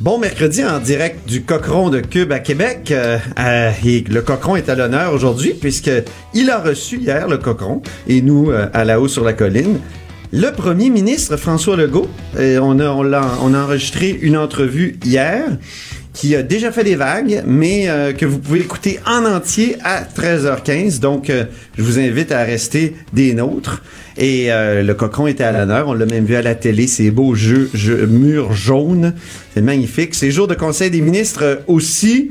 Bon mercredi en direct du Cochon de Cube à Québec. Euh, le Cochon est à l'honneur aujourd'hui puisque il a reçu hier le Cochon et nous euh, à la haut sur la colline. Le premier ministre François Legault, on, a, enregistré une entrevue hier qui a déjà fait des vagues, mais euh, que vous pouvez écouter en entier à 13h15. Donc, je vous invite à rester des nôtres. Et le cochon était à l'honneur. On l'a même vu à la télé. Ces beaux jeux, jeux- murs jaunes. C'est magnifique. C'est jour de Conseil des ministres aussi.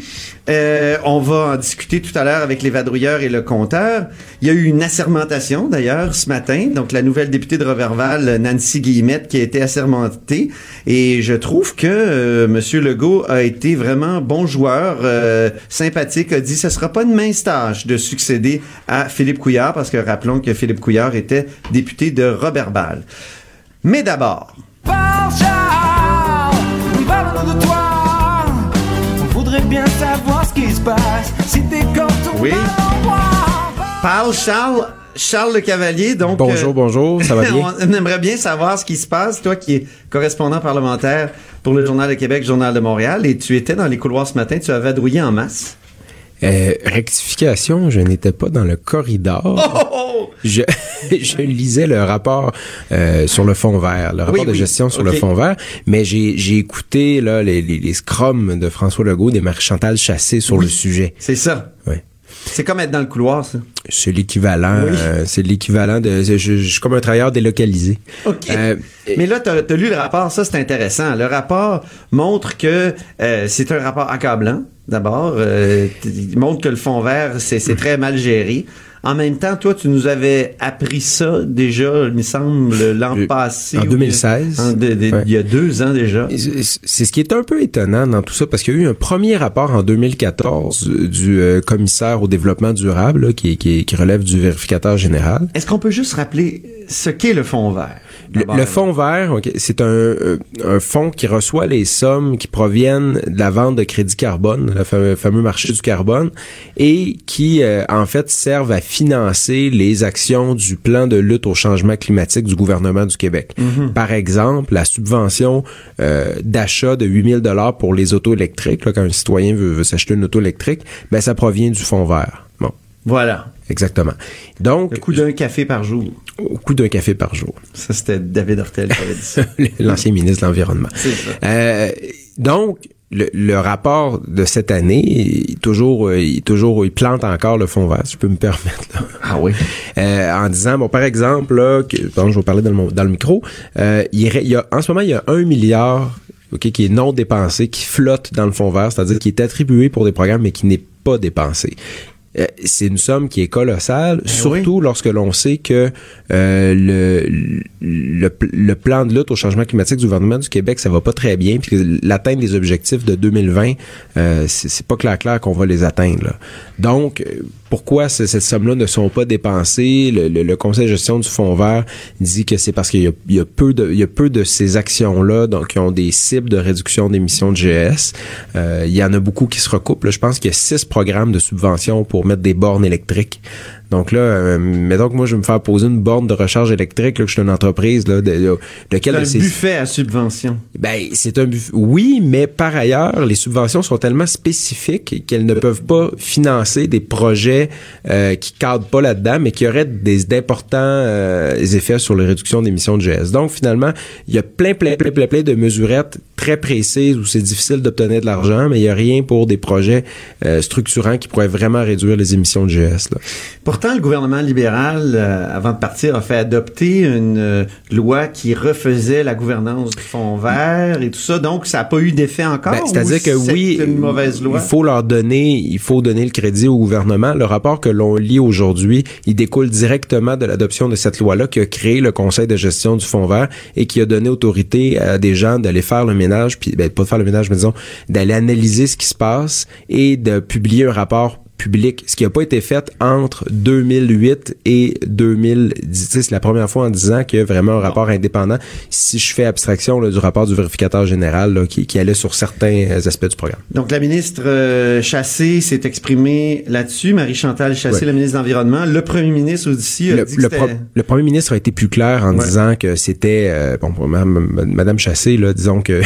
Euh, on va en discuter tout à l'heure avec les vadrouilleurs et le compteur. Il y a eu une assermentation d'ailleurs ce matin. Donc la nouvelle députée de Roberval, Nancy Guillemette, qui a été assermentée. Et je trouve que euh, Monsieur Legault a été vraiment bon joueur, euh, sympathique, a dit ce sera pas une mince tâche de succéder à Philippe Couillard, parce que rappelons que Philippe Couillard était député de Roberval. Mais d'abord, de toi. On voudrait bien savoir ce qui se passe. Si t'es comme ton Oui. parle Charles, Charles Le Cavalier. Donc Bonjour, euh, bonjour, ça va bien? on aimerait bien savoir ce qui se passe, toi qui es correspondant parlementaire pour le Journal de Québec, Journal de Montréal, et tu étais dans les couloirs ce matin, tu as vadrouillé en masse. Euh, rectification, je n'étais pas dans le corridor. Oh! Je, je lisais le rapport euh, sur le fond vert, le rapport Oui, de oui. gestion sur le fond vert, mais j'ai j'ai écouté là les, les, les scrums de François Legault, des Marie-Chantal Chassé sur le sujet. C'est ça. C'est comme être dans le couloir, ça. C'est l'équivalent, Oui. euh, c'est l'équivalent de, je, je- je suis comme un travailleur délocalisé. OK. Euh, Mais là, tu as, lu le rapport, ça c'est intéressant. Le rapport montre que euh, c'est un rapport accablant, d'abord. Il montre que le fond vert, c'est c'est très mal géré. En même temps, toi, tu nous avais appris ça déjà, il me semble, l'an Euh, passé. en ou- 2016. en de- de- Ouais. Il y a deux ans déjà. C'est c'est ce qui est un peu étonnant dans tout ça, parce qu'il y a eu un premier rapport en 2014 du euh, commissaire au développement durable, là, qui, qui, qui relève du vérificateur général. Est-ce qu'on peut juste rappeler ce qu'est le fond vert? Le, fonds vert, c'est un, euh, un fonds qui reçoit les sommes qui proviennent de la vente de crédit carbone, le fameux, fameux marché du carbone, et qui, euh, en fait, servent à financer les actions du plan de lutte au changement climatique du gouvernement du Québec. Par exemple, la subvention euh, d'achat de 8000 dollars pour les autos électriques, là, quand un citoyen veut, veut s'acheter une auto électrique, ben ça provient du fonds vert. Voilà. exactement. Donc, Le coût d'un café par jour. au coût d'un café par jour. Ça, c'était David Hortel qui avait dit ça. l'ancien ministre de l'Environnement. C'est ça. Euh, donc, le, le rapport de cette année, il, toujours, euh, il, toujours, il plante encore le fond vert, si je peux me permettre. là. Ah oui. Euh, en disant, bon, par exemple, là, que, pardon, je vais parler dans le, dans le micro, euh, il, y a, en ce moment, il y a un milliard ok, qui est non dépensé, qui flotte dans le fond vert, c'est-à-dire qui est attribué pour des programmes, mais qui n'est pas dépensé. Euh, c'est une somme qui est colossale, surtout lorsque l'on sait que euh, le, le, le plan de lutte au changement climatique du gouvernement du Québec, ça va pas très bien, puis que l'atteinte des objectifs de 2020, euh, c'est c'est pas clair clair qu'on va les atteindre. là. Donc, euh, pourquoi ce- cette somme-là ne sont pas dépensées? Le, Conseil de gestion du Fonds vert dit que c'est parce qu'il y a, peu de, ces actions-là, qui ont des cibles de réduction d'émissions de GS. Euh, il y en a beaucoup qui se recoupent. Je pense qu'il y a six programmes de subvention pour mettre des bornes électriques Donc là, euh, mettons que moi, je vais me faire poser une borne de recharge électrique, là, que je suis une entreprise, là, de, de, C'est lequel un c'est- buffet à subvention. ben, c'est un buff- Oui, mais par ailleurs, les subventions sont tellement spécifiques qu'elles ne peuvent pas financer des projets euh, qui cadrent pas là-dedans, mais qui auraient des d'importants euh, effets sur les réductions d'émissions de GS. Donc, finalement, il y a plein, plein, plein, plein, plein de mesurettes très précises où c'est difficile d'obtenir de l'argent, mais il y a rien pour des projets euh, structurants qui pourraient vraiment réduire les émissions de GS. Là. Pourtant, le gouvernement libéral, euh, avant de partir, a fait adopter une euh, loi qui refaisait la gouvernance du fonds vert et tout ça. Donc, ça n'a pas eu d'effet encore. Ben, C'est-à-dire que oui, une mauvaise loi? il faut leur donner, il faut donner le crédit au gouvernement. Le rapport que l'on lit aujourd'hui, il découle directement de l'adoption de cette loi-là qui a créé le conseil de gestion du fonds vert et qui a donné autorité à des gens d'aller faire le ménage, puis ben, pas de faire le ménage, mais disons d'aller analyser ce qui se passe et de publier un rapport public, ce qui n'a pas été fait entre 2008 et 2010. Tu sais, C'est la première fois en 10 ans qu'il y a vraiment un rapport indépendant. Si je fais abstraction là, du rapport du vérificateur général là, qui, qui allait sur certains euh, aspects du programme. Donc, la ministre euh, Chassé s'est exprimée là-dessus. Marie-Chantal Chassé, Ouais. la ministre de l'Environnement. Le premier ministre aussi a le, dit que le c'était- pro- le premier ministre a été plus clair en Ouais. disant que c'était euh, bon Madame Chassé là disons que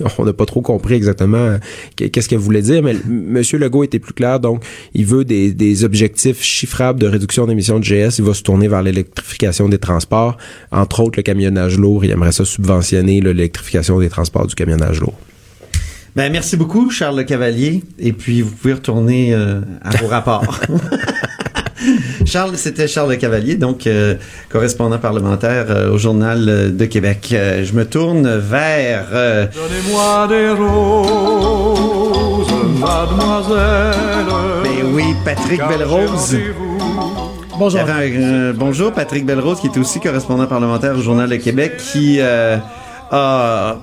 on n'a pas trop compris exactement euh, qu'est-ce qu'elle voulait dire mais M. Monsieur Legault était plus clair donc il veut des, des objectifs chiffrables de réduction d'émissions de GS il va se tourner vers l'électrification des transports entre autres le camionnage lourd il aimerait ça subventionner l'électrification des transports du camionnage lourd Ben, merci beaucoup, Charles Le Cavalier. Et puis, vous pouvez retourner euh, à vos rapports. Charles, c'était Charles Le Cavalier, donc euh, correspondant parlementaire euh, au Journal euh, de Québec. Euh, je me tourne vers euh, Donnez-moi des roses, mademoiselle. Ben oui, Patrick Belrose. un, euh, bonjour, Patrick Belrose, qui est aussi correspondant parlementaire au Journal de Québec, qui euh, a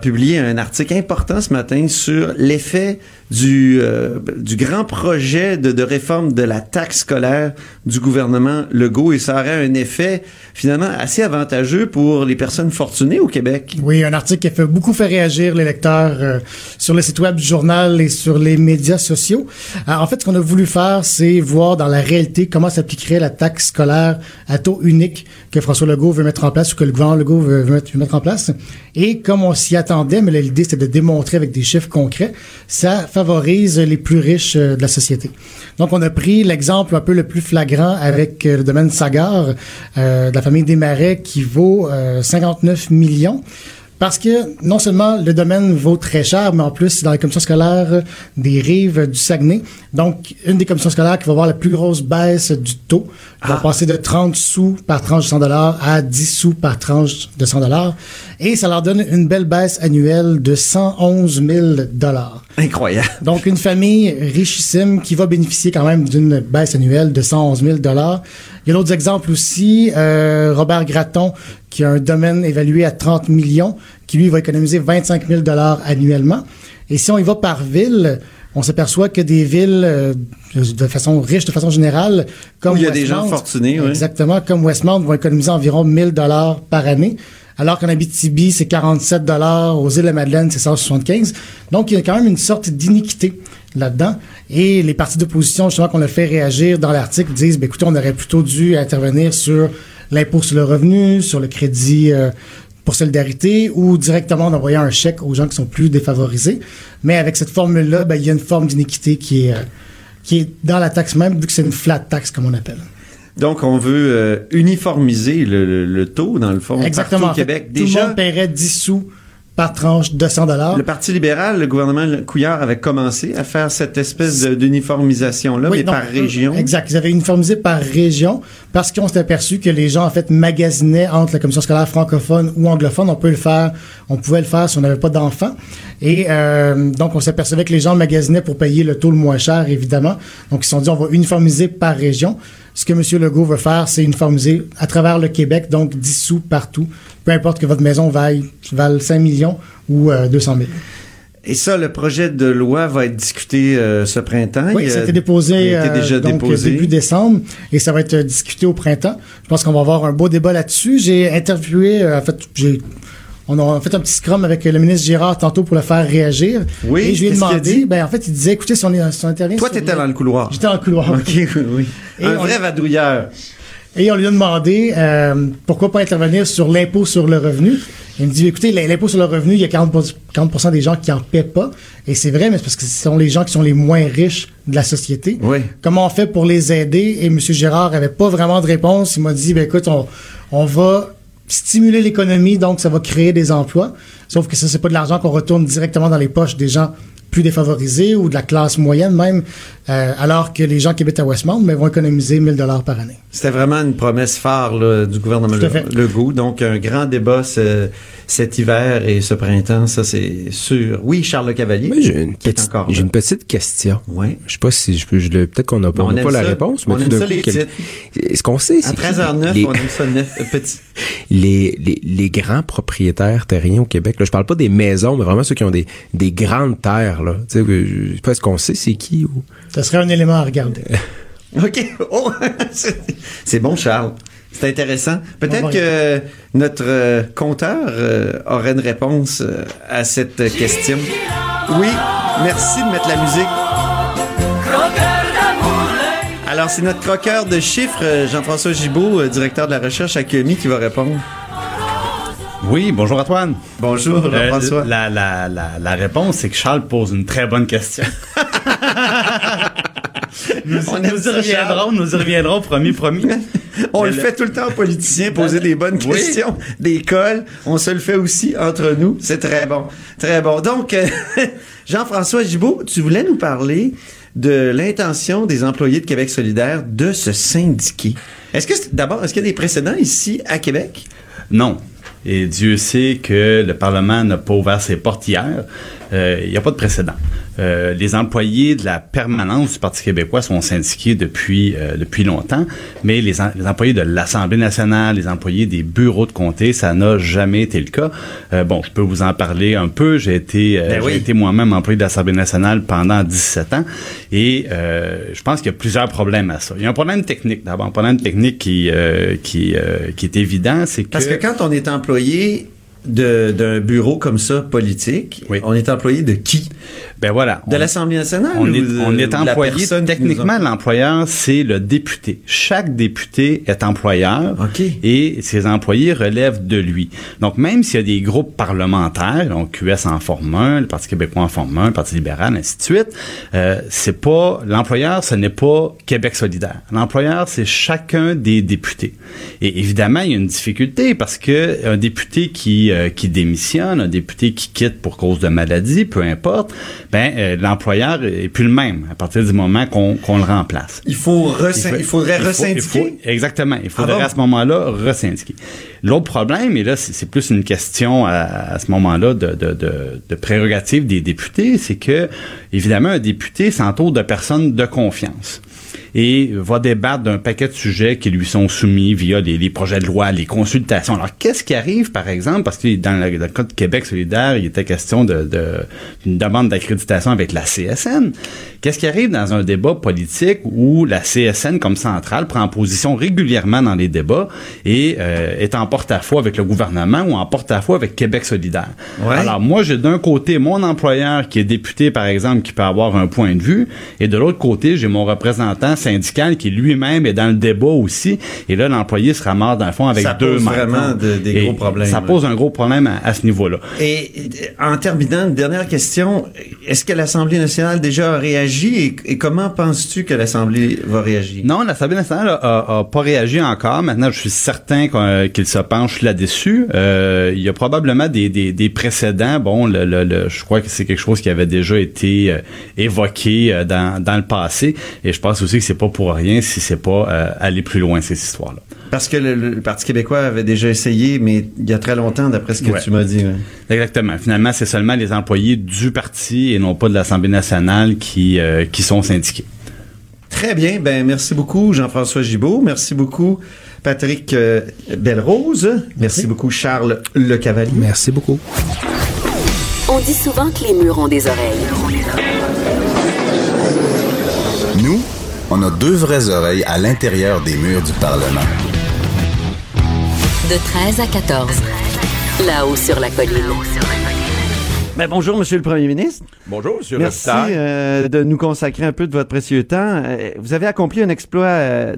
publié un article important ce matin sur l'effet du, euh, du grand projet de, de réforme de la taxe scolaire du gouvernement Legault. Et ça aurait un effet finalement assez avantageux pour les personnes fortunées au Québec. Oui, un article qui a fait beaucoup fait réagir les lecteurs euh, sur le site web du journal et sur les médias sociaux. Euh, en fait, ce qu'on a voulu faire, c'est voir dans la réalité comment s'appliquerait la taxe scolaire à taux unique que François Legault veut mettre en place ou que le gouvernement Legault veut, mettre, en place. Et comme on s'y attendait, mais l'idée c'était de démontrer avec des chiffres concrets, ça favorise les plus riches euh, de la société. Donc, on a pris l'exemple un peu le plus flagrant avec euh, le domaine Sagar euh, de la famille Desmarais qui vaut euh, 59 millions. Parce que non seulement le domaine vaut très cher, mais en plus, dans les commissions scolaires des rives du Saguenay, donc une des commissions scolaires qui va avoir la plus grosse baisse du taux, va passer de 30 sous par tranche de 100 dollars à 10 sous par tranche de 100 dollars. Et ça leur donne une belle baisse annuelle de 111 000 dollars. Incroyable. Donc, une famille richissime qui va bénéficier quand même d'une baisse annuelle de 111 000 Il y a d'autres exemples aussi. Euh, Robert Gratton, qui a un domaine évalué à 30 millions, qui lui va économiser 25 000 annuellement. Et si on y va par ville, on s'aperçoit que des villes euh, de façon riche, de façon générale, comme Où il y a des gens fortunés, oui. Exactement, comme Westmount vont économiser environ 1000 dollars par année. Alors qu'en Abitibi, c'est 47 dollars, aux îles de la Madeleine, c'est 175. Donc, il y a quand même une sorte d'iniquité là-dedans. Et les partis d'opposition, justement, qu'on a fait réagir dans l'article, disent, ben, écoutez, on aurait plutôt dû intervenir sur l'impôt sur le revenu, sur le crédit euh, pour solidarité ou directement en envoyant un chèque aux gens qui sont plus défavorisés. Mais avec cette formule-là, ben, il y a une forme d'iniquité qui est, euh, qui est dans la taxe même, vu que c'est une flat tax, comme on appelle. Donc, on veut euh, uniformiser le, le- le taux, dans le fond, Exactement. partout au Québec. Tout le Déjà, monde paierait 10 sous par tranche de 100 dollars. Le Parti libéral, le gouvernement Couillard avait commencé à faire cette espèce d'uniformisation-là, Oui, mais non, par région. Exact. Ils avaient uniformisé par région parce qu'on s'est aperçu que les gens, en fait, magasinaient entre la commission scolaire francophone ou anglophone. On peut le faire, on pouvait le faire si on n'avait pas d'enfants. Et euh, donc, on s'apercevait que les gens magasinaient pour payer le taux le moins cher, évidemment. Donc, ils se sont dit, on va uniformiser par région. Ce que M. Legault veut faire, c'est uniformiser à travers le Québec, donc 10 sous partout. Peu importe que votre maison vaille, vaille 5 millions ou euh, 200 000. Et ça, le projet de loi va être discuté euh, ce printemps. Oui, ça a été déposé a été euh, déjà donc, déposé. début décembre et ça va être discuté au printemps. Je pense qu'on va avoir un beau débat là-dessus. J'ai interviewé, euh, en fait, j'ai On a fait un petit scrum avec le ministre Girard tantôt pour le faire réagir. Oui, Et je lui ai demandé, dit? ben, en fait, il disait, écoutez, si on, est, si on intervient Toi, sur t'étais les- dans le couloir. J'étais dans le couloir. OK, oui. Et Un vrai vadrouilleur. Et on lui a demandé euh, pourquoi pas intervenir sur l'impôt sur le revenu. Il me dit, écoutez, l'impôt sur le revenu, il y a 40%, 40 des gens qui en paient pas. Et c'est vrai, mais c'est parce que ce sont les gens qui sont les moins riches de la société. Oui. Comment on fait pour les aider? Et M. Gérard avait pas vraiment de réponse. Il m'a dit, ben écoute, on, on va stimuler l'économie, donc ça va créer des emplois. Sauf que ça, c'est pas de l'argent qu'on retourne directement dans les poches des gens plus défavorisés ou de la classe moyenne même, euh, alors que les gens qui habitent à Westmount mais, vont économiser 1000 dollars par année. C'était vraiment une promesse phare là, du gouvernement Tout à fait. Legault. Donc, un grand débat ce- cet hiver et ce printemps, ça c'est sûr. Oui, Charles Le Cavalier. Moi, j'ai une, petite- encore j'ai une petite question. Ouais. Je sais pas si je peux. Je le, peut-être qu'on n'a pas, On on aime la réponse, On mais aime tout ça, les quel- titres. Est-ce qu'on sait À c'est qui 13h09, les, on aime ça neuf, petit. les, les, les grands propriétaires terriens au Québec? Là, je parle pas des maisons, mais vraiment ceux qui ont des, des grandes terres. Là. Tu sais, que je sais pas, est-ce qu'on sait c'est qui ou. Ce serait un élément à regarder. OK. Oh, c'est- bon, Charles. C'est intéressant. Peut-être que notre euh, compteur euh, aurait une réponse euh, à cette question. Oui, merci de mettre la musique. Alors, c'est notre croqueur de chiffres, Jean-François Gibault, directeur de la recherche à QMI, qui va répondre. Oui, bonjour Antoine. Bonjour, Euh, Jean-François. la, la, la, la réponse, c'est que Charles pose une très bonne question. nous, On nous y reviendrons, nous y reviendrons, promis, promis. On le le- fait tout le temps aux politiciens, poser des bonnes Oui. questions, des cols. On se le fait aussi entre nous. C'est très bon. Très bon. Donc, euh, Jean-François Gibault, tu voulais nous parler de l'intention des employés de Québec solidaire de se syndiquer. Est-ce que, c'est- d'abord, est-ce qu'il y a des précédents ici à Québec? Non. Et Dieu sait que le Parlement n'a pas ouvert ses portes hier. Euh, Il n'y a pas de précédent. Euh, les employés de la permanence du Parti québécois sont syndiqués depuis euh, depuis longtemps, mais les, en- les employés de l'Assemblée nationale, les employés des bureaux de comté, ça n'a jamais été le cas. Euh, bon, je peux vous en parler un peu. J'ai été, euh, Ben oui. j'ai été moi-même employé de l'Assemblée nationale pendant 17 ans, et euh, je pense qu'il y a plusieurs problèmes à ça. Il y a un problème technique d'abord, un problème technique qui euh, qui euh, qui est évident, c'est que Parce que quand on est employé d'un bureau comme ça, politique, Oui. on est employé de qui? ben voilà, De l'Assemblée nationale? On est, on employé. Techniquement, l'employeur, c'est le député. Chaque député est employeur OK. et ses employés relèvent de lui. Donc, même s'il y a des groupes parlementaires, donc QS en forme un, le Parti québécois en forme un, le Parti libéral, ainsi de suite, euh, c'est pas l'employeur, ce n'est pas Québec solidaire. L'employeur, c'est chacun des députés. Et évidemment, il y a une difficulté parce que un député qui euh, qui démissionne, un député qui quitte pour cause de maladie, peu importe, ben euh, l'employeur est plus le même à partir du moment qu'on qu'on le remplace. Il, faut resyn- faut- il faudrait il faut- resyndiquer? il faut- exactement. Il faudrait Ah bon? à ce moment-là resyndiquer. L'autre problème, et là, c'est c'est plus une question à, à ce moment-là de, de, de, de prérogative des députés, c'est que, évidemment, un député s'entoure de personnes de confiance et va débattre d'un paquet de sujets qui lui sont soumis via les, les projets de loi, les consultations. Alors, qu'est-ce qui arrive, par exemple, parce que dans le, dans le cas de Québec solidaire, il était question de, de d'une demande d'accréditation avec la CSN. Qu'est-ce qui arrive dans un débat politique où la CSN, comme centrale, prend position régulièrement dans les débats et euh, est en porte-à-faux avec le gouvernement ou en porte-à-faux avec Québec solidaire? Ouais. Alors, moi, j'ai d'un côté mon employeur qui est député, par exemple, qui peut avoir un point de vue, et de l'autre côté, j'ai mon représentant syndical qui lui-même est dans le débat aussi, et là, l'employé se ramasse, dans le fond, avec Ça deux pose vraiment de- des gros problèmes, Ça pose un gros problème à, à ce niveau-là. Et en terminant, une dernière question. Est-ce que l'Assemblée nationale déjà a réagi et, et comment penses-tu que l'Assemblée va réagir? Non, l'Assemblée nationale a, pas réagi encore. Maintenant, je suis certain qu'il se penche là-dessus. Euh, il y a probablement des, des, des précédents. Bon, le, le- le- je crois que c'est quelque chose qui avait déjà été euh, évoqué euh, dans, dans le passé. Et je pense aussi que c'est pas pour rien si c'est pas euh, aller plus loin ces histoires-là. Parce que le, le Parti québécois avait déjà essayé, mais il y a très longtemps, d'après ce que Ouais. tu m'as dit. ouais. Exactement. Finalement, c'est seulement les employés du parti et non pas de l'Assemblée nationale qui euh, qui sont syndiqués. Très bien. Ben, merci beaucoup, Jean-François Gibault. Merci beaucoup, Patrick euh, Belrose. Merci. beaucoup, Charles Le Cavalier. Merci beaucoup. On dit souvent que les murs ont des oreilles. On a deux vraies oreilles à l'intérieur des murs du Parlement. De 13 à 14. Là-haut sur la colline. Ben, bonjour, Monsieur le Premier ministre. Bonjour, Monsieur Merci Robitaille. euh, de nous consacrer un peu de votre précieux temps. Euh, vous avez accompli un exploit, euh,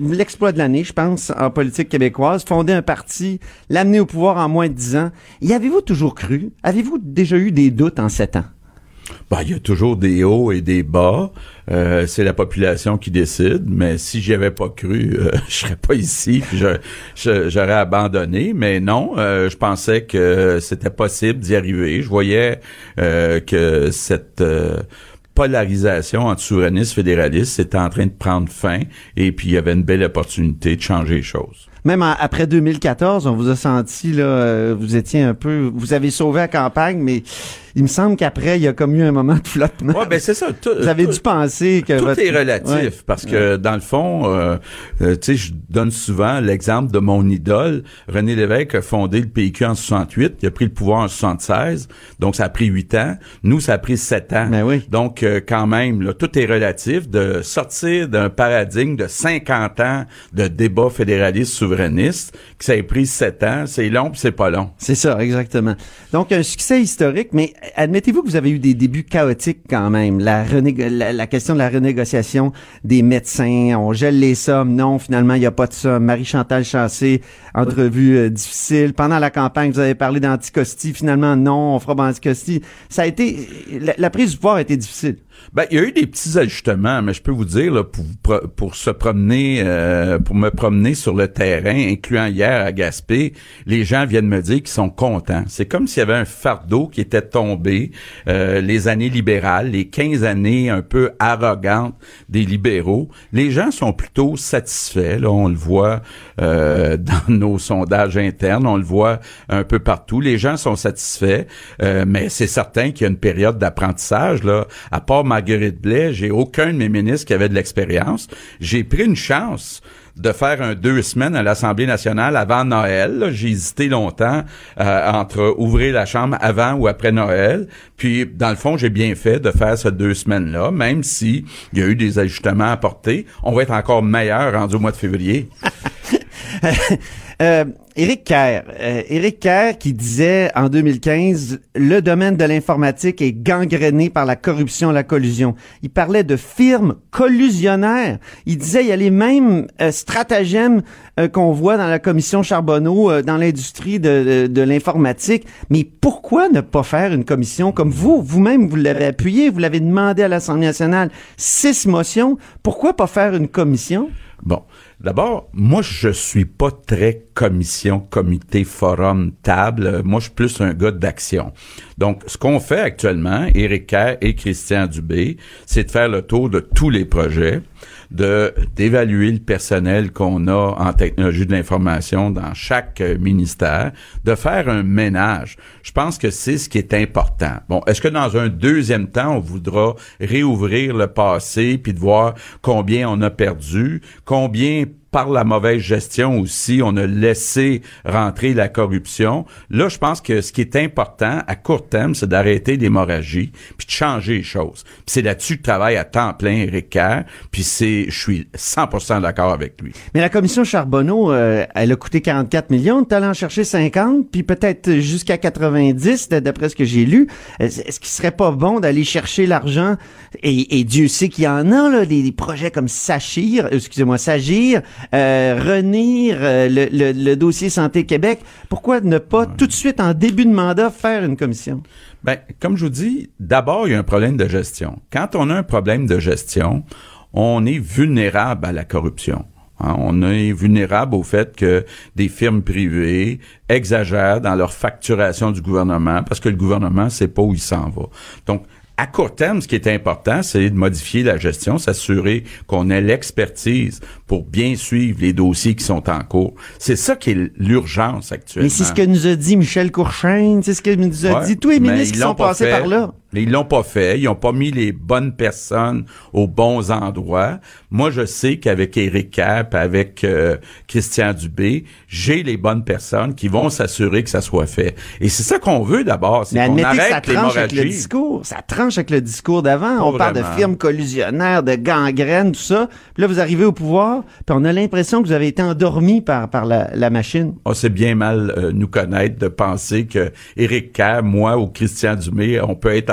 l'exploit de l'année, je pense, en politique québécoise, fonder un parti, l'amener au pouvoir en moins de dix ans. Y avez-vous toujours cru? Avez-vous déjà eu des doutes en sept ans? Ben, il y a toujours des hauts et des bas. Euh, c'est la population qui décide. Mais si j'y avais pas cru, euh, je serais pas ici. puis j'aurais abandonné. Mais non, euh, je pensais que c'était possible d'y arriver. Je voyais euh, que cette euh, polarisation entre souverainistes et fédéralistes était en train de prendre fin. Et puis il y avait une belle opportunité de changer les choses. Même en- après 2014, on vous a senti, là, euh, vous étiez un peu, vous avez sauvé la campagne, mais il me semble qu'après, il y a comme eu un moment de flottement. Ouais, ben c'est ça. Tout, vous avez tout- dû penser que Tout votre- est relatif Ouais. parce que dans le fond, euh, euh, tu sais, je donne souvent l'exemple de mon idole. René Lévesque a fondé le PQ en 68, il a pris le pouvoir en 76, donc ça a pris huit ans. Nous, ça a pris sept ans. Ben oui. Donc euh, quand même, là, tout est relatif. De sortir d'un paradigme de 50 ans de débat fédéraliste que ça ait pris sept ans, c'est long puis c'est pas long. C'est ça, exactement. Donc, un succès historique, mais admettez-vous que vous avez eu des débuts chaotiques quand même. La question de la renégociation des médecins, on gèle les sommes, non, finalement, il n'y a pas de somme. Marie-Chantal Chassé, entrevue euh, difficile. Pendant la campagne, vous avez parlé d'anticosti, finalement, non, on fera pas anticosti. Ça a été, la, la prise du pouvoir a été difficile. Ben, il y a eu des petits ajustements, mais je peux vous dire, là, pour, pour se promener, euh, pour me promener sur le terrain, incluant hier à Gaspé, les gens viennent me dire qu'ils sont contents. C'est comme s'il y avait un fardeau qui était tombé, euh, les années libérales, les 15 années un peu arrogantes des libéraux. Les gens sont plutôt satisfaits, là, on le voit euh, dans nos sondages internes, on le voit un peu partout. Les gens sont satisfaits, euh, mais c'est certain qu'il y a une période d'apprentissage, là. Marguerite Blais, j'ai aucun de mes ministres qui avait de l'expérience. J'ai pris une chance de faire un deux semaines à l'Assemblée nationale avant Noël. J'ai hésité longtemps euh, entre ouvrir la Chambre avant ou après Noël. Puis, dans le fond, j'ai bien fait de faire ces deux semaines-là, même si il y a eu des ajustements à apporter. On va être encore meilleur rendu au mois de février. Euh, Éric Kerr, euh, Éric Kerr qui disait en 2015 le domaine de l'informatique est gangréné par la corruption, la collusion. Il parlait de firmes collusionnaires. Il disait il y a les mêmes euh, stratagèmes euh, qu'on voit dans la commission Charbonneau euh, dans l'industrie de, de, de l'informatique. Mais pourquoi ne pas faire une commission comme vous? Vous-même vous l'avez appuyé, vous l'avez demandé à l'Assemblée nationale six motions. Pourquoi pas faire une commission? Bon, d'abord, moi, je suis pas très commission, comité, forum, table. Moi, je suis plus un gars d'action. Donc, ce qu'on fait actuellement, Éric et Christian Dubé, c'est de faire le tour de tous les projets, de d'évaluer le personnel qu'on a en technologie de l'information dans chaque euh, ministère, de faire un ménage. Je pense que c'est ce qui est important. Bon, est-ce que dans un deuxième temps, on voudra réouvrir le passé puis de voir combien on a perdu, combien par la mauvaise gestion aussi, on a laissé rentrer la corruption. Là, je pense que ce qui est important à court terme, c'est d'arrêter l'hémorragie, puis de changer les choses. C'est là-dessus que travaille à temps plein Éric Kerr, puis c'est, je suis 100% d'accord avec lui. Mais la commission Charbonneau, euh, elle a coûté 44 millions. Tu allé en chercher 50, puis peut-être jusqu'à 90, d- d'après ce que j'ai lu. Est-ce qu'il serait pas bon d'aller chercher l'argent? Et, Dieu sait qu'il y en a, là, des, des projets comme Sachir, excusez-moi, Sagir, Renir, euh, le, le- le dossier Santé Québec. Pourquoi ne pas tout de suite, en début de mandat, faire une commission? Ben, comme je vous dis, d'abord, il y a un problème de gestion. Quand on a un problème de gestion, on est vulnérable à la corruption. Hein, on est vulnérable au fait que des firmes privées exagèrent dans leur facturation du gouvernement parce que le gouvernement sait pas où il s'en va. Donc, à court terme, ce qui est important, c'est de modifier la gestion, s'assurer qu'on ait l'expertise pour bien suivre les dossiers qui sont en cours. C'est ça qui est l'urgence actuellement. Mais c'est ce que nous a dit Michel Courchaine, c'est ce que nous a Ouais, dit tous les ministres qui sont pas passés fait. par là. Ils l'ont pas fait. Ils ont pas mis les bonnes personnes aux bons endroits. Moi, je sais qu'avec Éric Cap, avec euh, Christian Dubé, j'ai les bonnes personnes qui vont s'assurer que ça soit fait. Et c'est ça qu'on veut d'abord. C'est Mais qu'on que ça arrête tranche avec le discours. Ça tranche avec le discours d'avant. On parle de firmes collusionnaires, de gangrènes, tout ça. Puis là, vous arrivez au pouvoir, puis on a l'impression que vous avez été endormi par, par la, la machine. On sait bien mal euh, nous connaître de penser que Éric Kerr, moi ou Christian Dumé, on peut être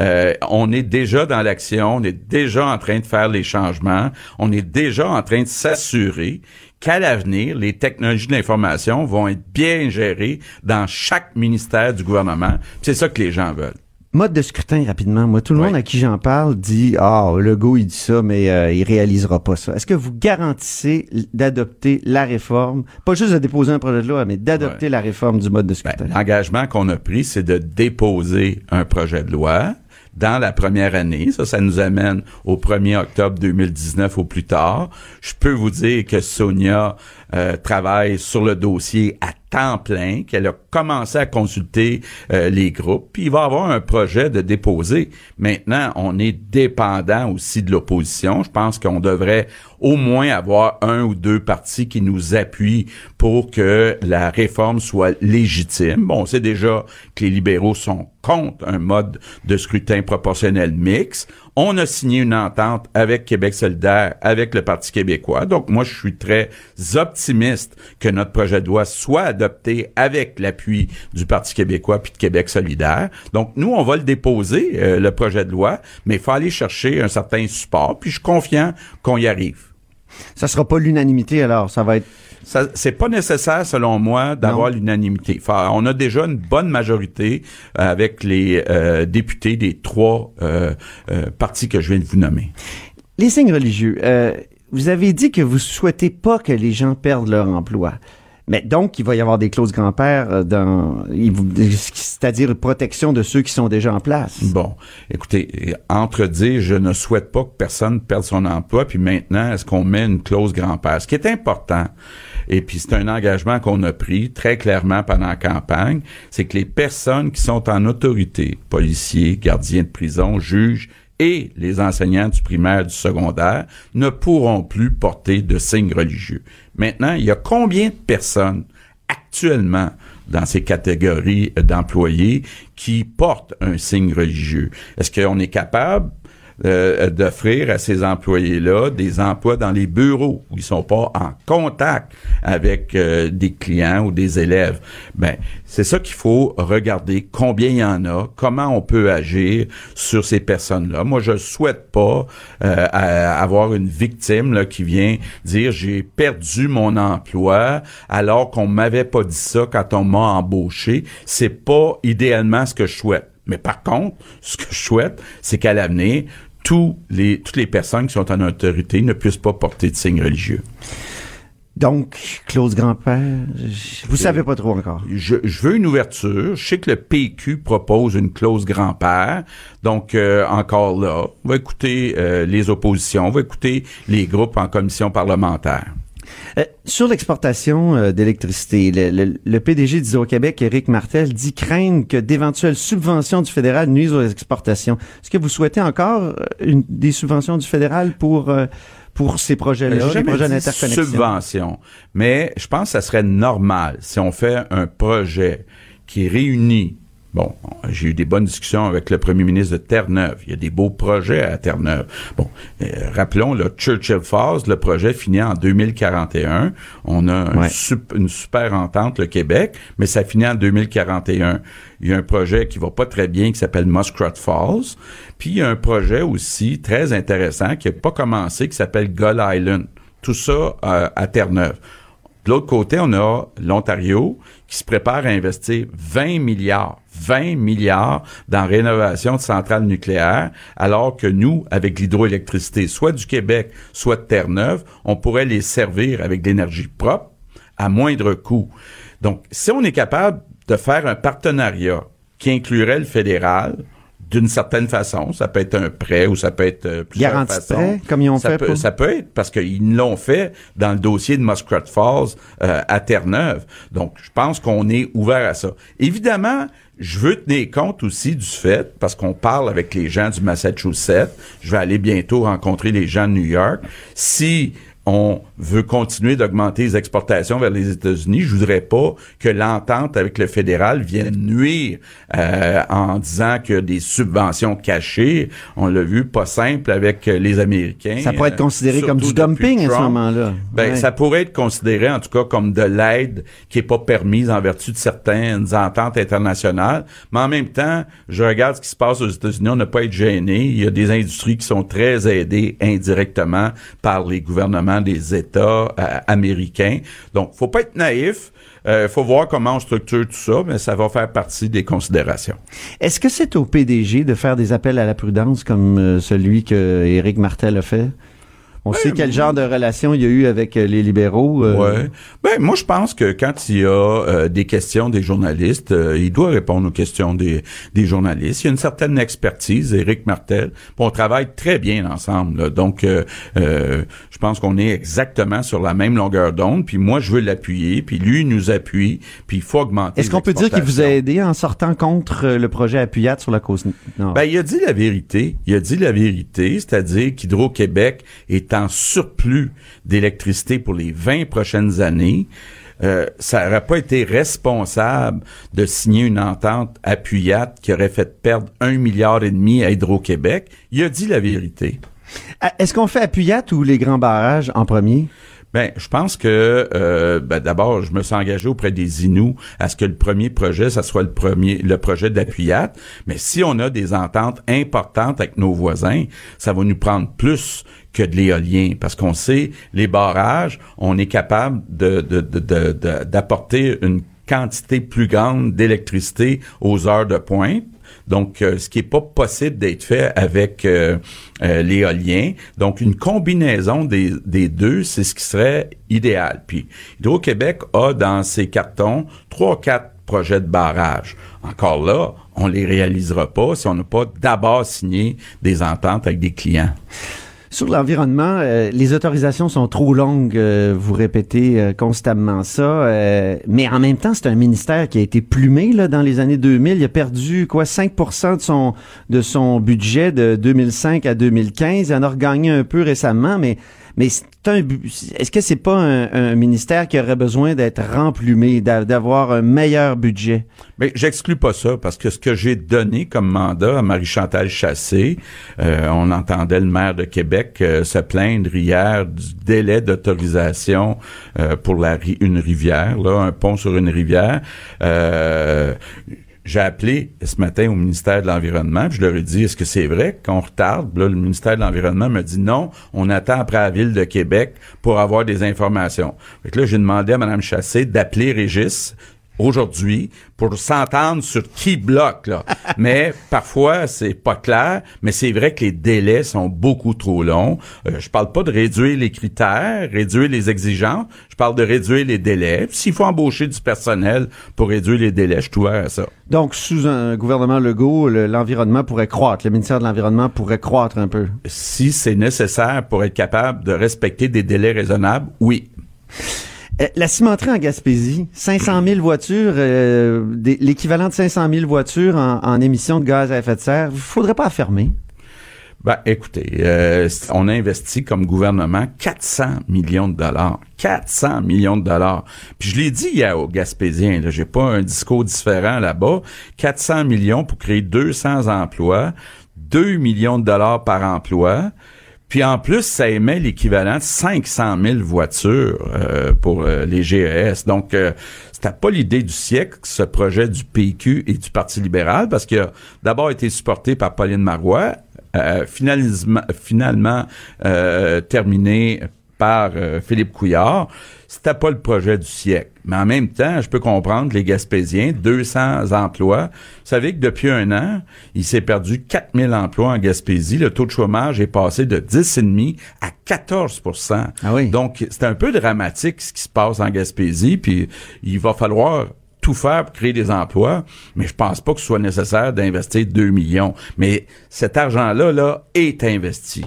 Euh, on est déjà dans l'action, on est déjà en train de faire les changements, on est déjà en train de s'assurer qu'à l'avenir, les technologies de l'information vont être bien gérées dans chaque ministère du gouvernement. C'est ça que les gens veulent. Mode de scrutin, rapidement. Moi, tout le Oui. monde à qui j'en parle dit, ah, le go, il dit ça, mais euh, il réalisera pas ça. Est-ce que vous garantissez d'adopter la réforme, pas juste de déposer un projet de loi, mais d'adopter la réforme du mode de Ben, scrutin? L'engagement qu'on a pris, c'est de déposer un projet de loi dans la première année. Ça, ça nous amène au 1er octobre 2019 au plus tard. Je peux vous dire que Sonia euh, travaille sur le dossier à temps plein, qu'elle a commencé à consulter euh, les groupes, puis il va avoir un projet de déposer. Maintenant, on est dépendant aussi de l'opposition. Je pense qu'on devrait au moins avoir un ou deux partis qui nous appuient pour que la réforme soit légitime. Bon, on sait déjà que les libéraux sont contre un mode de scrutin proportionnel mixte. On a signé une entente avec Québec solidaire, avec le Parti québécois. Donc, moi, je suis très optimiste que notre projet de loi soit adopté avec l'appui du Parti québécois puis de Québec solidaire. Donc, nous, on va le déposer, euh, le projet de loi, mais il faut aller chercher un certain support, puis je suis confiant qu'on y arrive. Ça sera pas l'unanimité, alors. Ça va être Ça, c'est pas nécessaire, selon moi, d'avoir l'unanimité. Enfin, on a déjà une bonne majorité euh, avec les euh, députés des trois euh, euh, partis que je viens de vous nommer. Les signes religieux. euh, vous avez dit que vous souhaitez pas que les gens perdent leur emploi. Mais donc, il va y avoir des clauses grand-père euh, dans, c'est-à-dire protection de ceux qui sont déjà en place. Bon, écoutez, entre dire je ne souhaite pas que personne perde son emploi, puis maintenant, est-ce qu'on met une clause grand-père? Ce qui est important, et puis c'est un engagement qu'on a pris très clairement pendant la campagne, c'est que les personnes qui sont en autorité, policiers, gardiens de prison, juges, et les enseignants du primaire, du secondaire, ne pourront plus porter de signes religieux. Maintenant, il y a combien de personnes actuellement dans ces catégories d'employés qui portent un signe religieux? Est-ce qu'on est capable euh, d'offrir à ces employés-là des emplois dans les bureaux où ils sont pas en contact avec euh, des clients ou des élèves. Ben, c'est ça qu'il faut regarder combien il y en a, comment on peut agir sur ces personnes-là. Moi, je souhaite pas euh, avoir une victime là, qui vient dire j'ai perdu mon emploi alors qu'on m'avait pas dit ça quand on m'a embauché. C'est pas idéalement ce que je souhaite. Mais par contre, ce que je souhaite, c'est qu'à l'avenir, tous les, toutes les personnes qui sont en autorité ne puissent pas porter de signes religieux. Donc, clause grand-père, je- vous savez pas trop encore. Je, je veux une ouverture. Je sais que le PQ propose une clause grand-père. Donc, euh, encore là, on va écouter euh, les oppositions, on va écouter les groupes en commission parlementaire. Euh, sur l'exportation euh, d'électricité, le, le- le PDG d'Hydro-Québec, Éric Martel, dit craindre que d'éventuelles subventions du fédéral nuisent aux exportations. Est-ce que vous souhaitez encore euh, une- des subventions du fédéral pour, euh, pour ces projets-là, les projets d'interconnexion? subvention, mais je pense que ça serait normal si on fait un projet qui réunit Bon, j'ai eu des bonnes discussions avec le premier ministre de Terre-Neuve. Il y a des beaux projets à Terre-Neuve. Bon, euh, rappelons, le Churchill Falls, le projet finit en 2041. On a un Ouais. sup- une super entente, le Québec, mais ça finit en 2041. Il y a un projet qui va pas très bien qui s'appelle Muskrat Falls. Puis il y a un projet aussi très intéressant qui n'a pas commencé qui s'appelle Gull Island. Tout ça euh, à Terre-Neuve. De l'autre côté, on a l'Ontario qui se prépare à investir 20 milliards, 20 milliards dans rénovation de centrales nucléaires, alors que nous, avec l'hydroélectricité, soit du Québec, soit de Terre-Neuve, on pourrait les servir avec de l'énergie propre à moindre coût. Donc, si on est capable de faire un partenariat qui inclurait le fédéral, d'une certaine façon. Ça peut être un prêt ou ça peut être euh, plusieurs Garantie façons. prêt, comme ils ont ça fait Peut, pour- Ça peut être parce qu'ils l'ont fait dans le dossier de Muskrat Falls euh, à Terre-Neuve. Donc, je pense qu'on est ouvert à ça. Évidemment, je veux tenir compte aussi du fait, parce qu'on parle avec les gens du Massachusetts, je vais aller bientôt rencontrer les gens de New York. Si on veut continuer d'augmenter les exportations vers les États-Unis, je voudrais pas que l'entente avec le fédéral vienne nuire euh, en disant que des subventions cachées, on l'a vu, pas simple avec les Américains. Ça pourrait être euh, considéré comme du dumping à ce moment-là. Ben, Ouais. ça pourrait être considéré, en tout cas, comme de l'aide qui est pas permise en vertu de certaines ententes internationales. Mais en même temps, je regarde ce qui se passe aux États-Unis, on n'a pas à être gêné. Il y a des industries qui sont très aidées indirectement par les gouvernements des États euh, américains. Donc, faut pas être naïf. Euh, faut voir comment on structure tout ça, mais ça va faire partie des considérations. Est-ce que c'est au PDG de faire des appels à la prudence comme euh, celui que Éric Martel a fait? On sait quel genre de relation il y a eu avec euh, les libéraux. euh, Ouais. Ben moi je pense que quand il y a euh, des questions des journalistes, euh, il doit répondre aux questions des, des journalistes. Il y a une certaine expertise, Éric Martel. On travaille très bien ensemble. là. Donc euh, euh, je pense qu'on est exactement sur la même longueur d'onde. Puis moi je veux l'appuyer. Puis lui il nous appuie. Puis il faut augmenter. Est-ce qu'on peut dire qu'il vous a aidé en sortant contre le projet Appuyat sur la cause nord? Ben, il a dit la vérité. Il a dit la vérité, c'est-à-dire qu'Hydro-Québec est en surplus d'électricité pour les 20 prochaines années. Euh, ça n'aurait pas été responsable de signer une entente appuyate qui aurait fait perdre un milliard et demi à Hydro-Québec. Il a dit la vérité. Ah, Est-ce qu'on fait Appuyat ou les grands barrages en premier? Ben, je pense que euh, ben, d'abord, je me suis engagé auprès des Inuits à ce que le premier projet, ça soit le premier, le projet d'Appuyat. Mais si on a des ententes importantes avec nos voisins, ça va nous prendre plus que de l'éolien, parce qu'on sait les barrages, on est capable de d'apporter une quantité plus grande d'électricité aux heures de pointe. Donc, euh, ce qui est pas possible d'être fait avec euh, euh, l'éolien. Donc, une combinaison des, des deux, c'est ce qui serait idéal. Puis, Hydro-Québec a dans ses cartons trois, quatre projets de barrage. Encore là, on les réalisera pas si on n'a pas d'abord signé des ententes avec des clients. Sur l'environnement, euh, les autorisations sont trop longues, euh, vous répétez euh, constamment ça, mais en même temps, c'est un ministère qui a été plumé là, dans les années 2000. Il a perdu quoi 5 de son, de son budget de 2005 à 2015. Il en a regagné un peu récemment, mais, mais c'est un, est-ce que c'est pas un, un ministère qui aurait besoin d'être remplumé, d'a- d'avoir un meilleur budget? Mais j'exclus pas ça parce que ce que j'ai donné comme mandat à Marie-Chantal Chassé, euh, on entendait le maire de Québec euh, se plaindre hier du délai d'autorisation euh, pour la une rivière, là, un pont sur une rivière. J'ai appelé ce matin au ministère de l'Environnement, je leur ai dit, est-ce que c'est vrai qu'on retarde? Là, le ministère de l'Environnement me dit non, on attend après la ville de Québec pour avoir des informations. Fait que là, j'ai demandé à Mme Chassé d'appeler Régis aujourd'hui pour s'entendre sur qui bloque là. mais parfois c'est pas clair, mais c'est vrai que les délais sont beaucoup trop longs. Euh, je parle pas de réduire les critères, réduire les exigences, je parle de réduire les délais. S'il faut embaucher du personnel pour réduire les délais, je suis ouvert à ça. Donc, sous un gouvernement Legault, le- l'environnement pourrait croître, le ministère de l'Environnement pourrait croître un peu. Si c'est nécessaire pour être capable de respecter des délais raisonnables, oui. Euh, La cimenterie en Gaspésie, 500 000 voitures, euh, l'équivalent de 500 000 voitures en, émissions de gaz à effet de serre. Faudrait pas fermer. Ben, écoutez, euh, on a investi comme gouvernement 400 millions de dollars. 400 millions de dollars. Puis je l'ai dit hier aux Gaspésiens, là, j'ai pas un discours différent là-bas. 400 millions pour créer 200 emplois, 2 millions de dollars par emploi. Puis en plus, ça émet l'équivalent de 500 000 voitures euh, pour euh, les GES. Donc, euh, c'était pas l'idée du siècle, ce projet du PQ et du Parti libéral, parce qu'il a d'abord été supporté par Pauline Marois, euh, finalement, finalement terminé par euh, Philippe Couillard. C'était pas le projet du siècle. Mais en même temps, je peux comprendre que les Gaspésiens, 200 emplois. Vous savez que depuis un an, il s'est perdu 4000 emplois en Gaspésie. Le taux de chômage est passé de 10,5 à 14 Ah oui. Donc, c'est un peu dramatique ce qui se passe en Gaspésie. Puis, il va falloir tout faire pour créer des emplois, mais je pense pas que ce soit nécessaire d'investir 2 millions. Mais cet argent-là, là, est investi.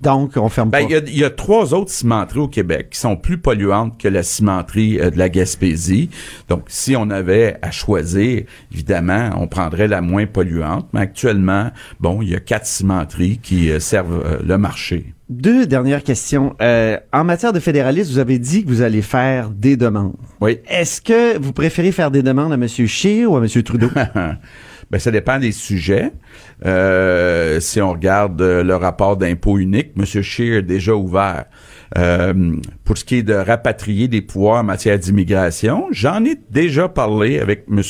Donc, on ferme Ben, pas. il y a, il y a trois autres cimenteries au Québec qui sont plus polluantes que la cimenterie euh, de la Gaspésie. Donc, si on avait à choisir, évidemment, on prendrait la moins polluante. Mais actuellement, bon, il y a quatre cimenteries qui euh, servent euh, le marché. Deux dernières questions. Euh, en matière de fédéralisme, vous avez dit que vous allez faire des demandes. Oui. Est-ce que vous préférez faire des demandes à M. Scheer ou à M. Trudeau? ben, ça dépend des sujets. Euh, si on regarde euh, le rapport d'impôt unique, M. Scheer est déjà ouvert. Euh, pour ce qui est de rapatrier des pouvoirs en matière d'immigration, j'en ai déjà parlé avec M.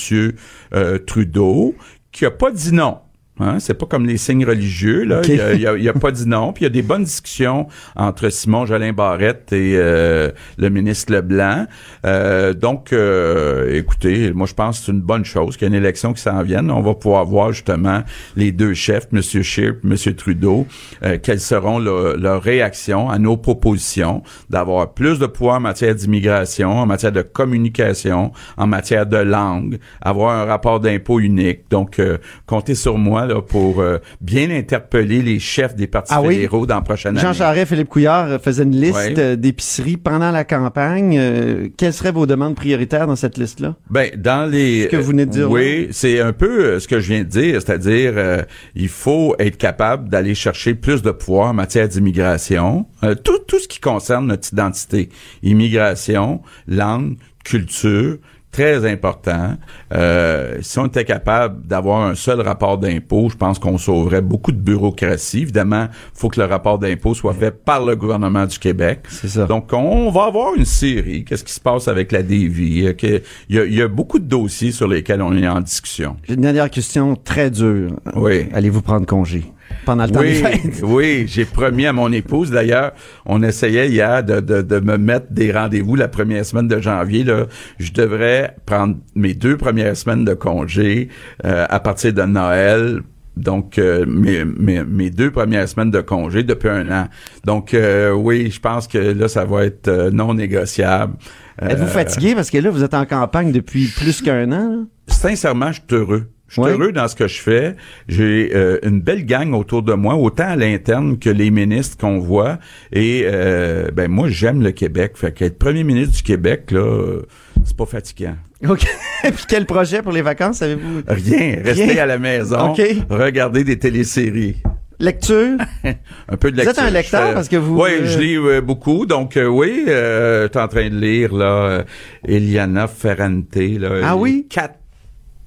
euh, Trudeau, qui a pas dit non. Hein, c'est pas comme les signes religieux là. Il, a, il a- il a pas dit non. Puis il y a des bonnes discussions entre Simon Jolin Barrette et euh, le ministre Leblanc. Euh, donc, euh, écoutez, moi je pense que c'est une bonne chose qu'il y ait une élection qui s'en vienne. On va pouvoir voir justement les deux chefs, M. Scheer, et M. Trudeau, euh, quelles seront le- leurs réactions à nos propositions d'avoir plus de pouvoir en matière d'immigration, en matière de communication, en matière de langue, avoir un rapport d'impôt unique. Donc, euh, comptez sur moi là, pour euh, bien interpeller les chefs des partis Ah oui? fédéraux dans la prochaine Jean année. Charest, Philippe Couillard euh, faisaient une liste euh, d'épiceries pendant la campagne. Euh, quelles seraient vos demandes prioritaires dans cette liste-là? Ben dans les Ce que vous venez de dire, Oui, c'est un peu euh, ce que je viens de dire, c'est-à-dire euh, il faut être capable d'aller chercher plus de pouvoir en matière d'immigration, Euh, tout tout ce qui concerne notre identité, immigration, langue, culture, très important. Euh, si on était capable d'avoir un seul rapport d'impôt, je pense qu'on sauverait beaucoup de bureaucratie. Évidemment, faut que le rapport d'impôt soit fait par le gouvernement du Québec. C'est ça. Donc, on va avoir une série. Qu'est-ce qui se passe avec la DV? Que- Il y, a, il y a beaucoup de dossiers sur lesquels on est en discussion. J'ai une dernière question très dure. Oui. Allez-vous prendre congé? Pendant le temps des Oui, fêtes? oui, j'ai promis à mon épouse. D'ailleurs, on essayait hier de, de, de me mettre des rendez-vous la première semaine de janvier. Là, je devrais prendre mes deux premières semaines de congé euh, à partir de Noël. Donc, euh, mes, mes, mes deux premières semaines de congé depuis un an. Donc, euh, oui, je pense que là, ça va être euh, non négociable. Euh, Êtes-vous fatigué? Parce que là, vous êtes en campagne depuis plus qu'un an? là? sincèrement, je suis heureux. Je suis Ouais. heureux dans ce que je fais. J'ai euh, une belle gang autour de moi, autant à l'interne que les ministres qu'on voit. Et euh, ben moi, j'aime le Québec. Fait qu'être premier ministre du Québec, là, c'est pas fatigant. OK. Puis quel projet pour les vacances avez-vous? Rien. Rester Rien. à la maison, OK. regarder des téléséries. Lecture? un peu de Vous êtes lecture. un lecteur Je parce que vous, Oui, euh, je lis euh, beaucoup. Donc euh, oui, euh, je suis en train de lire là Eliana Ferrante là. Ah oui? Quatre.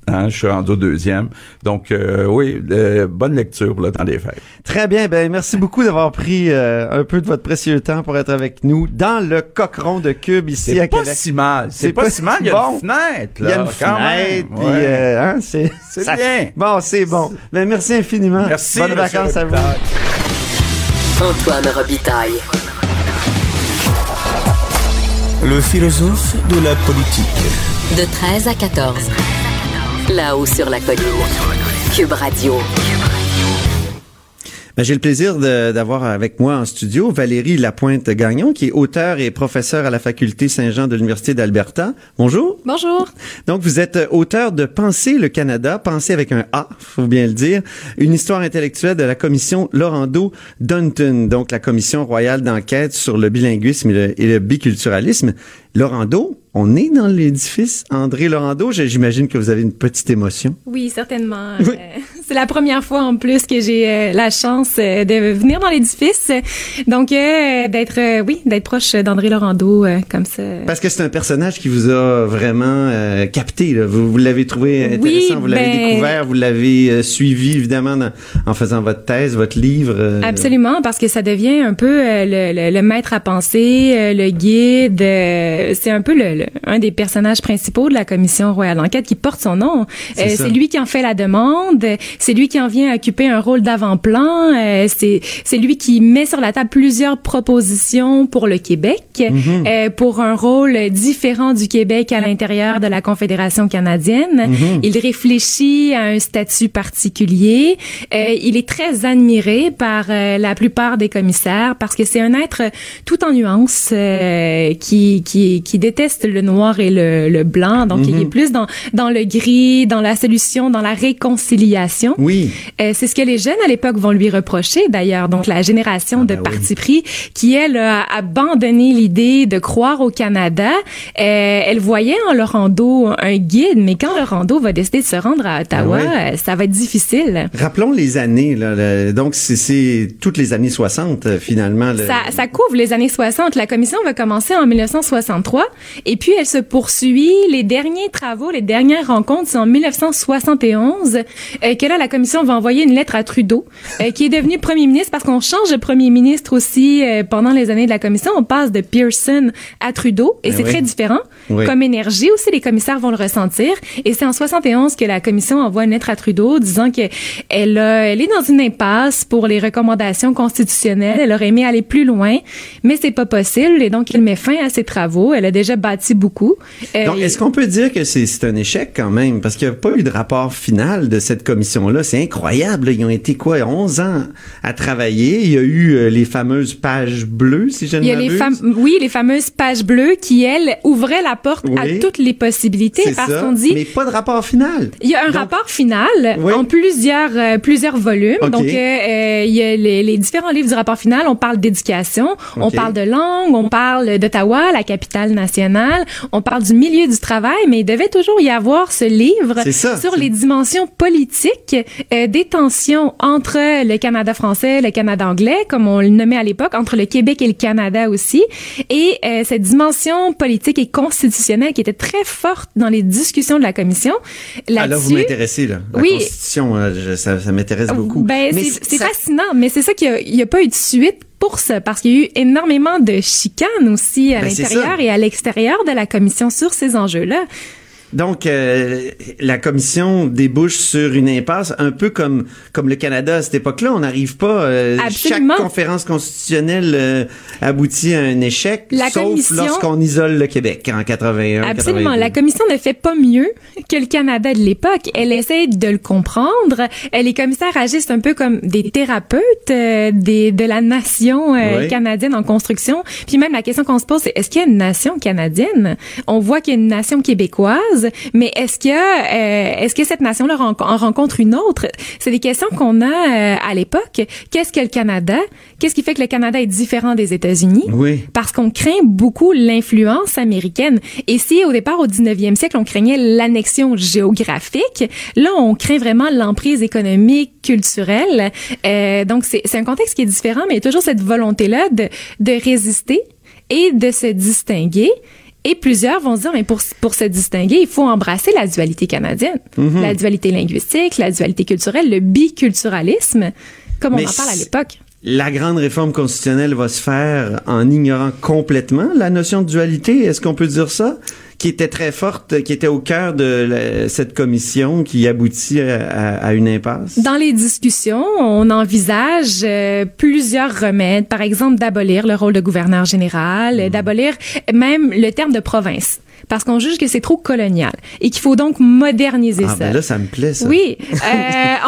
Hein, je suis rendu au deuxième. Donc euh, oui, euh, bonne lecture là dans les fêtes. Très bien. Ben, merci beaucoup d'avoir pris euh, un peu de votre précieux temps pour être avec nous dans le cochon de Cube ici à C'est pas Québec. si mal. C'est pas, pas si mal. Il y a bon. une fenêtre Il y a une quand fenêtre, même. puis Ouais. euh, hein, c'est ça- bien. Bon, c'est bon. Ben, merci infiniment. Merci. Bonnes vacances à vous. Antoine Robitaille. Le philosophe de la politique. De 13 à 14. Là-haut sur la colline. Cube Radio. Ben, J'ai le plaisir d'avoir avec moi en studio Valérie Lapointe-Gagnon, qui est auteure et professeure à la faculté Saint-Jean de l'Université d'Alberta. Bonjour. Bonjour. Donc, vous êtes auteur de Penser le Canada, Penser avec un A, faut bien le dire, une histoire intellectuelle de la commission Lorando-Dunton, donc la commission royale d'enquête sur le bilinguisme et le, et le biculturalisme. Lorando, on est dans l'édifice André Lorando. J'imagine que vous avez une petite émotion. Oui, certainement. Euh, c'est la première fois en plus que j'ai euh, la chance euh, de venir dans l'édifice. Donc, d'être, oui, d'être proche d'André Laurando euh, comme ça. Parce que c'est un personnage qui vous a vraiment capté. là. Vous, vous l'avez trouvé Oui, intéressant, vous l'avez ben- découvert, vous l'avez suivi évidemment dans- en faisant votre thèse, votre livre. Absolument, parce que ça devient un peu le, le- le maître à penser, le guide. Euh, c'est un peu le, le- un des personnages principaux de la commission royale d'enquête qui porte son nom. C'est Euh, c'est lui qui en fait la demande. C'est lui qui en vient occuper un rôle d'avant-plan. euh, c'est c'est lui qui met sur la table plusieurs propositions pour le Québec, Mhm. pour un rôle différent du Québec à l'intérieur de la Confédération canadienne. Mhm. Il réfléchit à un statut particulier. Il est très admiré par la plupart des commissaires parce que c'est un être tout en nuances qui, qui qui, qui déteste le noir et le, le blanc, donc Mhm. il est plus dans, dans le gris, dans la solution, dans la réconciliation. Oui. Euh, c'est ce que les jeunes à l'époque vont lui reprocher d'ailleurs. Donc la génération Ah, de ben parti pris qui elle a abandonné l'idée de croire au Canada. Euh, elle voyait en Laurando un guide, mais quand Laurando va décider de se rendre à Ottawa, Ah ouais. euh, ça va être difficile. Rappelons les années. Là, le- donc, c'est- toutes les années 60, euh, finalement. le- Ça, ça couvre les années 60. La commission va commencer en 1963 et puis elle se poursuit. Les derniers travaux, les dernières rencontres, c'est en 1971 euh, que là, la commission va envoyer une lettre à Trudeau, euh, qui est devenu premier ministre parce qu'on change de premier ministre aussi euh, pendant les années de la commission. On passe de Pearson à Trudeau et Ben c'est oui. très différent. Oui. Comme énergie aussi, les commissaires vont le ressentir. Et c'est en 71 que la commission envoie une lettre à Trudeau disant que elle, a- elle est dans une impasse pour les recommandations constitutionnelles. Elle aurait aimé aller plus loin, mais c'est pas possible. Et donc, il met fin à ses travaux. Elle a déjà bâti beaucoup. Donc, est-ce qu'on peut dire que c'est un échec quand même? Parce qu'il n'y a pas eu de rapport final de cette commission-là. C'est incroyable. Ils ont été quoi, 11 ans à travailler. Il y a eu euh, les fameuses pages bleues, si je ne m'abuse. oui, les fameuses pages bleues qui, elles, ouvraient la porte à Oui. toutes les possibilités parce qu'on dit Mais pas de rapport final. Il y a un rapport final en plusieurs euh, plusieurs volumes. Donc euh, il y a les, les différents livres du rapport final. On parle d'éducation, on parle de langue, on parle d'Ottawa, la capitale nationale, on parle du milieu du travail, mais il devait toujours y avoir ce livre ça. sur les dimensions politiques euh, des tensions entre le Canada français, le Canada anglais, comme on le nommait à l'époque, entre le Québec et le Canada aussi, et euh, cette dimension politique et constitutionnelle qui était très forte dans les discussions de la commission. Ah, là, vous Là-dessus, m'intéressez, là. La Oui. Constitution, euh, ça, ça m'intéresse beaucoup. ben, c'est fascinant, mais c'est ça qu'il n'y a, pas eu de suite parce qu'il y a eu énormément de chicanes aussi à Ben, l'intérieur et à l'extérieur de la commission sur ces enjeux-là. Donc, euh, la commission débouche sur une impasse, un peu comme comme le Canada à cette époque-là. On n'arrive pas. euh, chaque conférence constitutionnelle euh, aboutit à un échec, La sauf lorsqu'on isole le Québec en 81. Absolument. 82. La commission ne fait pas mieux que le Canada de l'époque. Elle essaie de le comprendre. Les commissaires agissent un peu comme des thérapeutes euh, des, de la nation euh, Oui. canadienne en construction. Puis même la question qu'on se pose, c'est est-ce qu'il y a une nation canadienne? On voit qu'il y a une nation québécoise, mais est-ce que euh, est-ce que cette nation-là en rencontre une autre? C'est des questions qu'on a euh, à l'époque. Qu'est-ce que le Canada? Qu'est-ce qui fait que le Canada est différent des États-Unis? Oui. parce qu'on craint beaucoup l'influence américaine. Et si au départ, au 19e siècle, on craignait l'annexion géographique, là, on craint vraiment l'emprise économique, culturelle. Euh, donc, c'est c'est un contexte qui est différent, mais il y a toujours cette volonté-là de, de résister et de se distinguer. Et plusieurs vont dire, mais pour, pour se distinguer, il faut embrasser la dualité canadienne, Mhm. la dualité linguistique, la dualité culturelle, le biculturalisme, comme on en parle à l'époque. La grande réforme constitutionnelle va se faire en ignorant complètement la notion de dualité. Est-ce qu'on peut dire ça? Qui était très forte, qui était au cœur de la- cette commission qui aboutit à, à- à une impasse? Dans les discussions, on envisage euh, plusieurs remèdes, par exemple d'abolir le rôle de gouverneur général, Hmm. euh, d'abolir même le terme de province, parce qu'on juge que c'est trop colonial et qu'il faut donc moderniser Ah, ça. ben là, ça me plaît, ça. Oui, euh,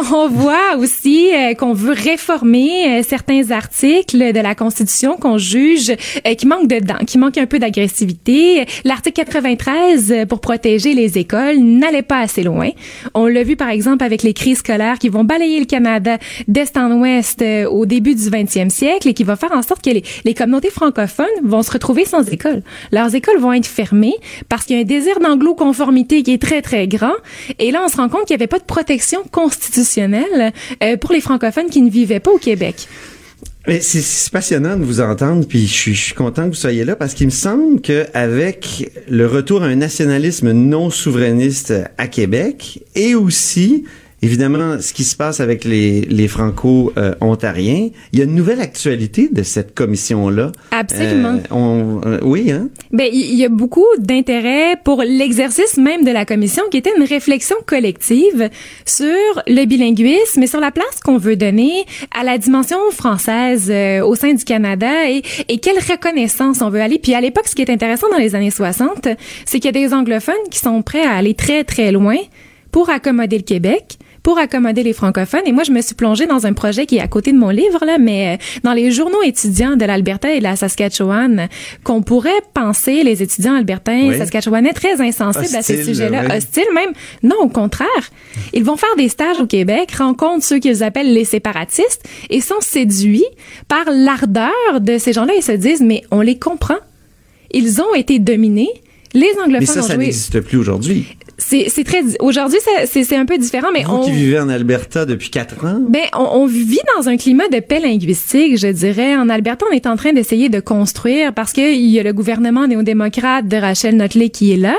on voit aussi euh, qu'on veut réformer euh, certains articles de la Constitution qu'on juge euh, qui manquent dedans, qui manquent un peu d'agressivité. L'article 93 euh, pour protéger les écoles n'allait pas assez loin. On l'a vu par exemple avec les crises scolaires qui vont balayer le Canada d'est en ouest au début du 20e siècle et qui va faire en sorte que les, les communautés francophones vont se retrouver sans école. Leurs écoles vont être fermées parce qu'il y a un désir d'anglo-conformité qui est très très grand. Et là, on se rend compte qu'il n'y avait pas de protection constitutionnelle euh, pour les francophones qui ne vivaient pas au Québec. C'est passionnant de vous entendre, puis je suis, je suis content que vous soyez là parce qu'il me semble que avec le retour à un nationalisme non souverainiste à Québec et aussi évidemment ce qui se passe avec les, les franco-ontariens, il y a une nouvelle actualité de cette commission-là. Absolument. Euh, on- euh, oui, hein? Ben, il y a beaucoup d'intérêt pour l'exercice même de la commission, qui était une réflexion collective sur le bilinguisme et sur la place qu'on veut donner à la dimension française euh, au sein du Canada et, et quelle reconnaissance on veut aller. Puis à l'époque, ce qui est intéressant dans les années 60, c'est qu'il y a des anglophones qui sont prêts à aller très très loin pour accommoder le Québec pour accommoder les francophones. Et moi, je me suis plongée dans un projet qui est à côté de mon livre, là, mais euh, dans les journaux étudiants de l'Alberta et de la Saskatchewan, qu'on pourrait penser, les étudiants albertains, Oui. saskatchewanais, très insensibles à ces sujets-là, oui. hostiles même. Non, au contraire. Ils vont faire des stages au Québec, rencontrent ceux qu'ils appellent les séparatistes et sont séduits par l'ardeur de ces gens-là et se disent, mais on les comprend. Ils ont été dominés. Les anglophones Mais ça, ça n'existe plus aujourd'hui. C'est très. Aujourd'hui, c'est un peu différent, mais Vous on. qui vivez en Alberta depuis quatre ans, Ben, on, on vit dans un climat de paix linguistique, je dirais. En Alberta, on est en train d'essayer de construire parce que il y a le gouvernement néo-démocrate de Rachel Notley qui est là.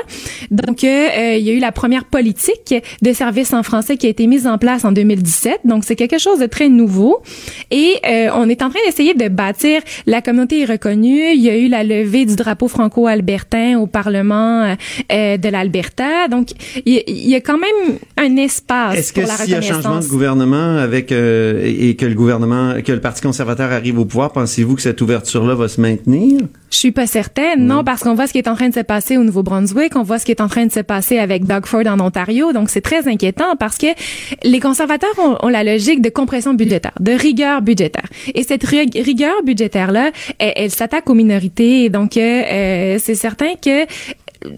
Donc, euh, euh, il y a eu la première politique de services en français qui a été mise en place en 2017. Donc, c'est quelque chose de très nouveau. Et euh, on est en train d'essayer de bâtir. La communauté est reconnue. Il y a eu la levée du drapeau franco-albertain au Parlement euh, euh, de l'Alberta. Donc, il y, a- il y a quand même un espace est-ce que la s'il y a changement de gouvernement avec euh, et et que le gouvernement, que le Parti conservateur arrive au pouvoir, pensez-vous que cette ouverture-là va se maintenir? Je suis pas certaine, non, parce qu'on voit ce qui est en train de se passer au Nouveau-Brunswick, on voit ce qui est en train de se passer avec Doug Ford en Ontario, donc c'est très inquiétant parce que les conservateurs ont, ont la logique de compression budgétaire, de rigueur budgétaire. Et cette ri- rigueur budgétaire-là, elle, elle s'attaque aux minorités, donc euh, euh, c'est certain que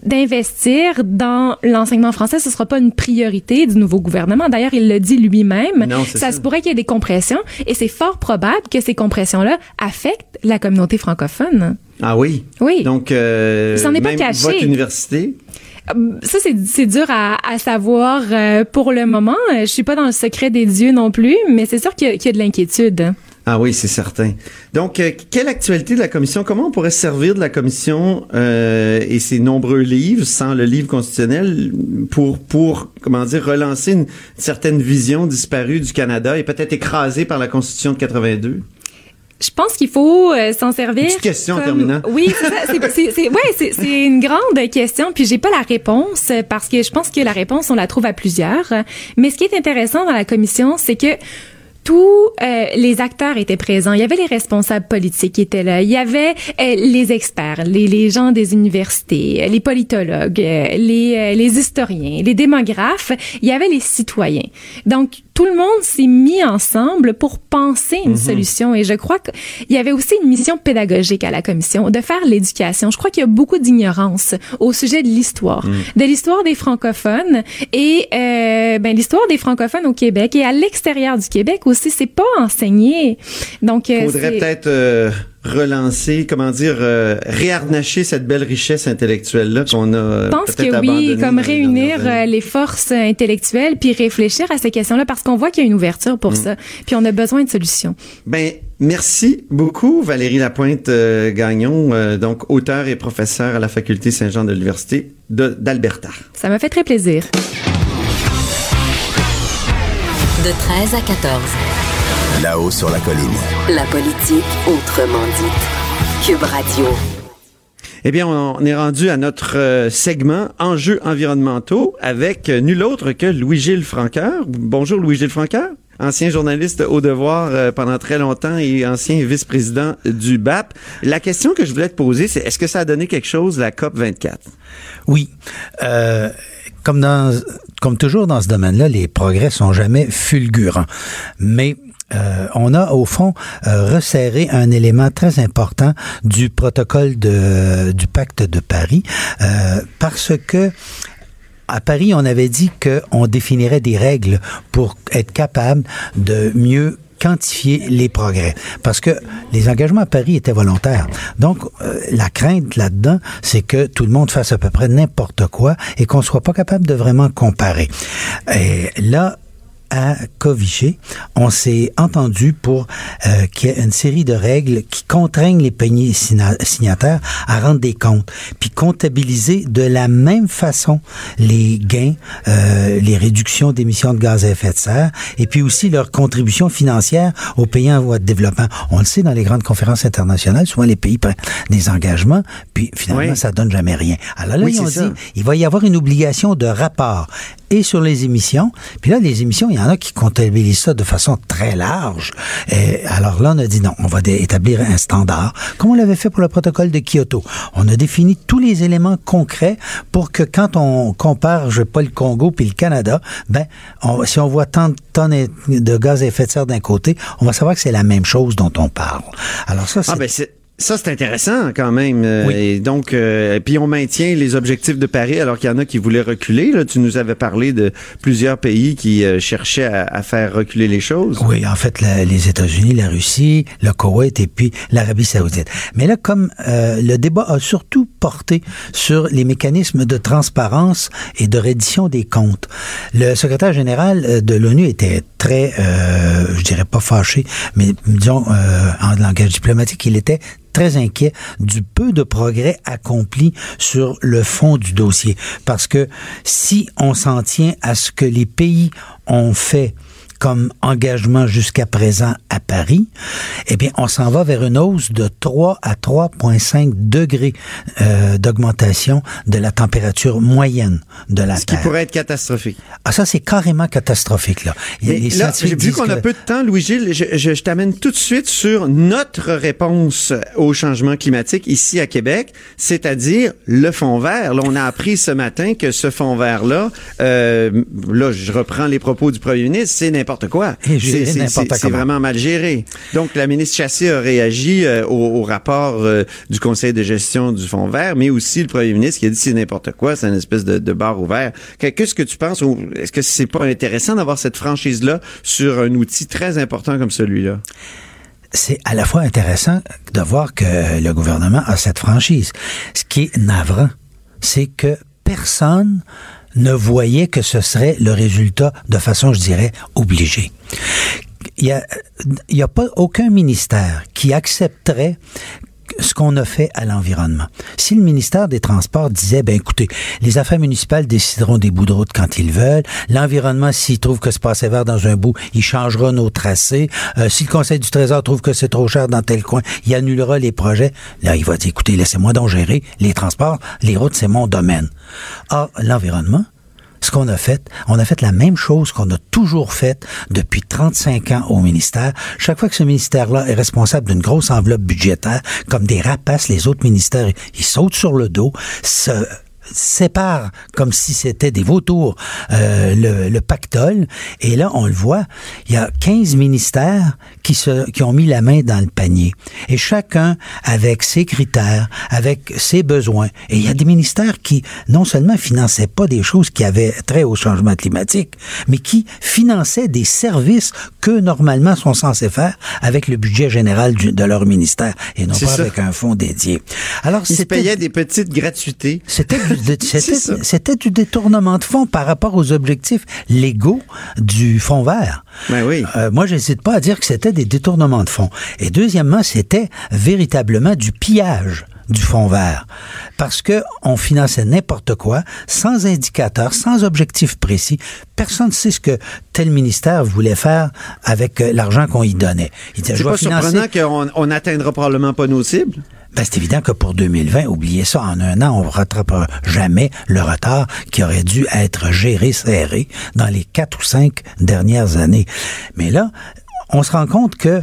d'investir dans l'enseignement français, ce sera pas une priorité du nouveau gouvernement. D'ailleurs, il le dit lui-même. Ça, ça. se pourrait qu'il y ait des compressions et c'est fort probable que ces compressions-là affectent la communauté francophone. Ah oui? Oui. Donc, euh, Ça en est pas même caché. votre université, Euh, Ça, c'est, dur à, à savoir euh, pour le moment. Je suis pas dans le secret des dieux non plus, mais c'est sûr qu'il y a, qu'il y a de l'inquiétude. Ah oui, c'est certain. Donc, euh, quelle actualité de la commission? Comment on pourrait se servir de la commission euh, et ses nombreux livres, sans le livre constitutionnel, pour, pour comment dire, relancer une certaine vision disparue du Canada et peut-être écrasée par la Constitution de 82? Je pense qu'il faut euh, s'en servir. Petite question en comme- terminant. Oui, c'est ça. C'est, ouais, c'est, une grande question. Puis j'ai pas la réponse parce que je pense que la réponse on la trouve à plusieurs. Mais ce qui est intéressant dans la commission, c'est que tous euh, les acteurs étaient présents. Il y avait les responsables politiques qui étaient là. Il y avait euh, les experts, les, les gens des universités, euh, les politologues, euh, les, euh, les historiens, les démographes. Il y avait les citoyens. Donc, tout le monde s'est mis ensemble pour penser une Mhm. solution. Et je crois qu'il y avait aussi une mission pédagogique à la commission, de faire l'éducation. Je crois qu'il y a beaucoup d'ignorance au sujet de l'histoire, de l'histoire des francophones et euh, ben, l'histoire des francophones au Québec et à l'extérieur du Québec aussi. C'est pas enseigné. Donc, euh, Faudrait peut-être euh, relancer, comment dire, euh, réharnacher cette belle richesse intellectuelle-là qu'on a euh, Je pense que oui, comme les réunir euh, les forces intellectuelles puis réfléchir à ces questions-là parce qu'on voit qu'il y a une ouverture pour Mm. ça. Puis on a besoin de solutions. Ben, merci beaucoup, Valérie Lapointe euh, Gagnon, euh, donc auteur et professeur à la faculté Saint-Jean de l'Université de- d'Alberta. Ça m'a fait très plaisir. De 13 à 14. Là-haut sur la colline. La politique autrement dite. Cube Radio. Eh bien, on est rendu à notre euh, segment enjeux environnementaux avec euh, nul autre que Louis-Gilles Franqueur. Bonjour Louis-Gilles Franqueur, ancien journaliste au devoir euh, pendant très longtemps et ancien vice-président du BAP. La question que je voulais te poser, c'est est-ce que ça a donné quelque chose la COP 24 Oui. Euh, comme, dans, comme toujours dans ce domaine-là, les progrès sont jamais fulgurants. Mais euh, on a au fond euh, resserré un élément très important du protocole de, du pacte de Paris euh, parce que à Paris, on avait dit qu'on définirait des règles pour être capable de mieux quantifier les progrès. Parce que les engagements à Paris étaient volontaires. Donc, euh, la crainte là-dedans, c'est que tout le monde fasse à peu près n'importe quoi et qu'on soit pas capable de vraiment comparer. Et là, à Covichet, on s'est entendu pour euh, qu'il y ait une série de règles qui contraignent les pays signa- signataires à rendre des comptes, puis comptabiliser de la même façon les gains, euh, les réductions d'émissions de gaz à effet de serre, et puis aussi leur contribution financière aux pays en voie de développement. On le sait dans les grandes conférences internationales, souvent les pays prennent des engagements, puis finalement Oui. ça donne jamais rien. Alors là, Oui, ils ont dit, il va y avoir une obligation de rapport et sur les émissions. Puis là, les émissions, il y en a qui comptabilisent ça de façon très large. Et alors là, on a dit non, on va établir un standard, comme on l'avait fait pour le protocole de Kyoto. On a défini tous les éléments concrets pour que quand on compare, je sais pas, le Congo puis le Canada, ben, on- si on voit tant de tonnes de gaz à effet de serre d'un côté, on va savoir que c'est la même chose dont on parle. Alors ça, c'est Ah ben c'est ça c'est intéressant quand même. Euh, Et donc euh, puis on maintient les objectifs de Paris alors qu'il y en a qui voulaient reculer. Là, tu nous avais parlé de plusieurs pays qui euh, cherchaient à, à faire reculer les choses. Oui, en fait, la- les États-Unis, la Russie, le Koweït et puis l'Arabie saoudite. Mais là, comme euh, le débat a surtout porté sur les mécanismes de transparence et de reddition des comptes, le secrétaire général euh, de l'ONU était très, euh, je dirais pas fâché, mais disons euh, en langage diplomatique, il était très inquiet du peu de progrès accomplis sur le fond du dossier. Parce que si on s'en tient à ce que les pays ont fait comme engagement jusqu'à présent à Paris, eh bien, on s'en va vers une hausse de 3 à 3,5 degrés euh, d'augmentation de la température moyenne de la Ce qui Terre. pourrait être catastrophique. Ah, ça, c'est carrément catastrophique, là. Mais là, vu qu'on a peu de temps, Louis-Gilles, je, je- je t'amène tout de suite sur notre réponse au changement climatique ici à Québec, c'est-à-dire le fond vert. Là, on a appris ce matin que ce fond vert-là, euh, là, je reprends les propos du premier ministre, c'est n'importe quoi. C'est- c'est- n'importe c'est- C'est comment. vraiment mal géré. Donc, la ministre Chassé a réagi euh, au, au rapport euh, du conseil de gestion du fonds vert, mais aussi le premier ministre qui a dit c'est n'importe quoi, c'est une espèce de, de bar ouvert. Que- Qu'est-ce que tu penses? Est-ce que c'est pas intéressant d'avoir cette franchise-là sur un outil très important comme celui-là? c'est à la fois intéressant de voir que le gouvernement a cette franchise. Ce qui est navrant, c'est que personne ne voyait que ce serait le résultat de façon, je dirais, obligée. Il y a, il y a pas aucun ministère qui accepterait ce qu'on a fait à l'environnement. Si le ministère des Transports disait, ben écoutez, les affaires municipales décideront des bouts de route quand ils veulent, l'environnement, s'il trouve que c'est pas vert dans un bout, il changera nos tracés, Euh, si le Conseil du Trésor trouve que c'est trop cher dans tel coin, il annulera les projets, là, il va dire, écoutez, laissez-moi donc gérer les transports, les routes, c'est mon domaine. Or, l'environnement, ce qu'on a fait, on a fait la même chose qu'on a toujours faite depuis 35 ans au ministère. Chaque fois que ce ministère-là est responsable d'une grosse enveloppe budgétaire, comme des rapaces, les autres ministères, ils sautent sur le dos, séparent comme si c'était des vautours euh, le, le pactole. Et là, on le voit, il y a 15 ministères qui, se, qui ont mis la main dans le panier. Et chacun avec ses critères, avec ses besoins. Et il y a des ministères qui non seulement finançaient pas des choses qui avaient trait au changement climatique, mais qui finançaient des services que normalement sont censés faire avec le budget général du- de leur ministère et non pas ça. avec un fonds dédié. Alors, Ils payaient des petites gratuités. c'était c'était- du détournement de fonds par rapport aux objectifs légaux du fonds vert. Ben oui. Euh, moi, j'hésite pas à dire que c'était des détournements de fonds. Et deuxièmement, c'était véritablement du pillage du fonds vert. Parce que on finançait n'importe quoi, sans indicateur, sans objectif précis. Personne ne sait ce que tel ministère voulait faire avec euh, l'argent qu'on y donnait. Il disait, C'est je pas financer surprenant qu'on on n'atteindra probablement pas nos cibles. Ben, c'est évident que pour 2020, oubliez ça, en un an, on ne rattrapera jamais le retard qui aurait dû être géré, serré dans les quatre ou cinq dernières années. Mais là, on se rend compte que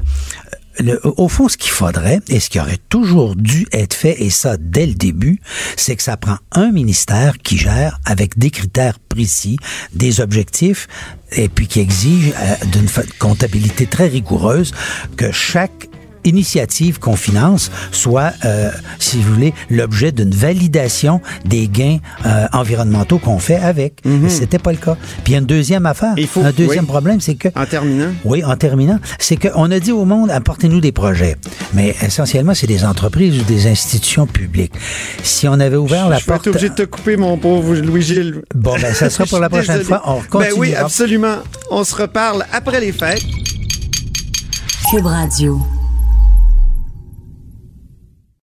le- au fond, ce qu'il faudrait, et ce qui aurait toujours dû être fait, et ça dès le début, c'est que ça prend un ministère qui gère avec des critères précis, des objectifs, et puis qui exige euh, d'une comptabilité très rigoureuse que chaque initiative qu'on finance soit, euh, si vous voulez, l'objet d'une validation des gains euh, environnementaux qu'on fait avec. Mhm. C'était pas le cas. Puis il y a une deuxième affaire. un deuxième oui. problème, c'est que... En terminant? Oui, en terminant, c'est qu'on a dit au monde, apportez-nous des projets. Mais essentiellement, c'est des entreprises ou des institutions publiques. Si on avait ouvert la Je porte... être obligé de te couper, mon pauvre Louis-Gilles. Bon, ben, ça sera pour la Je prochaine désolé. fois. On Ben continuera. oui, absolument. On se reparle après les fêtes. Cube Radio.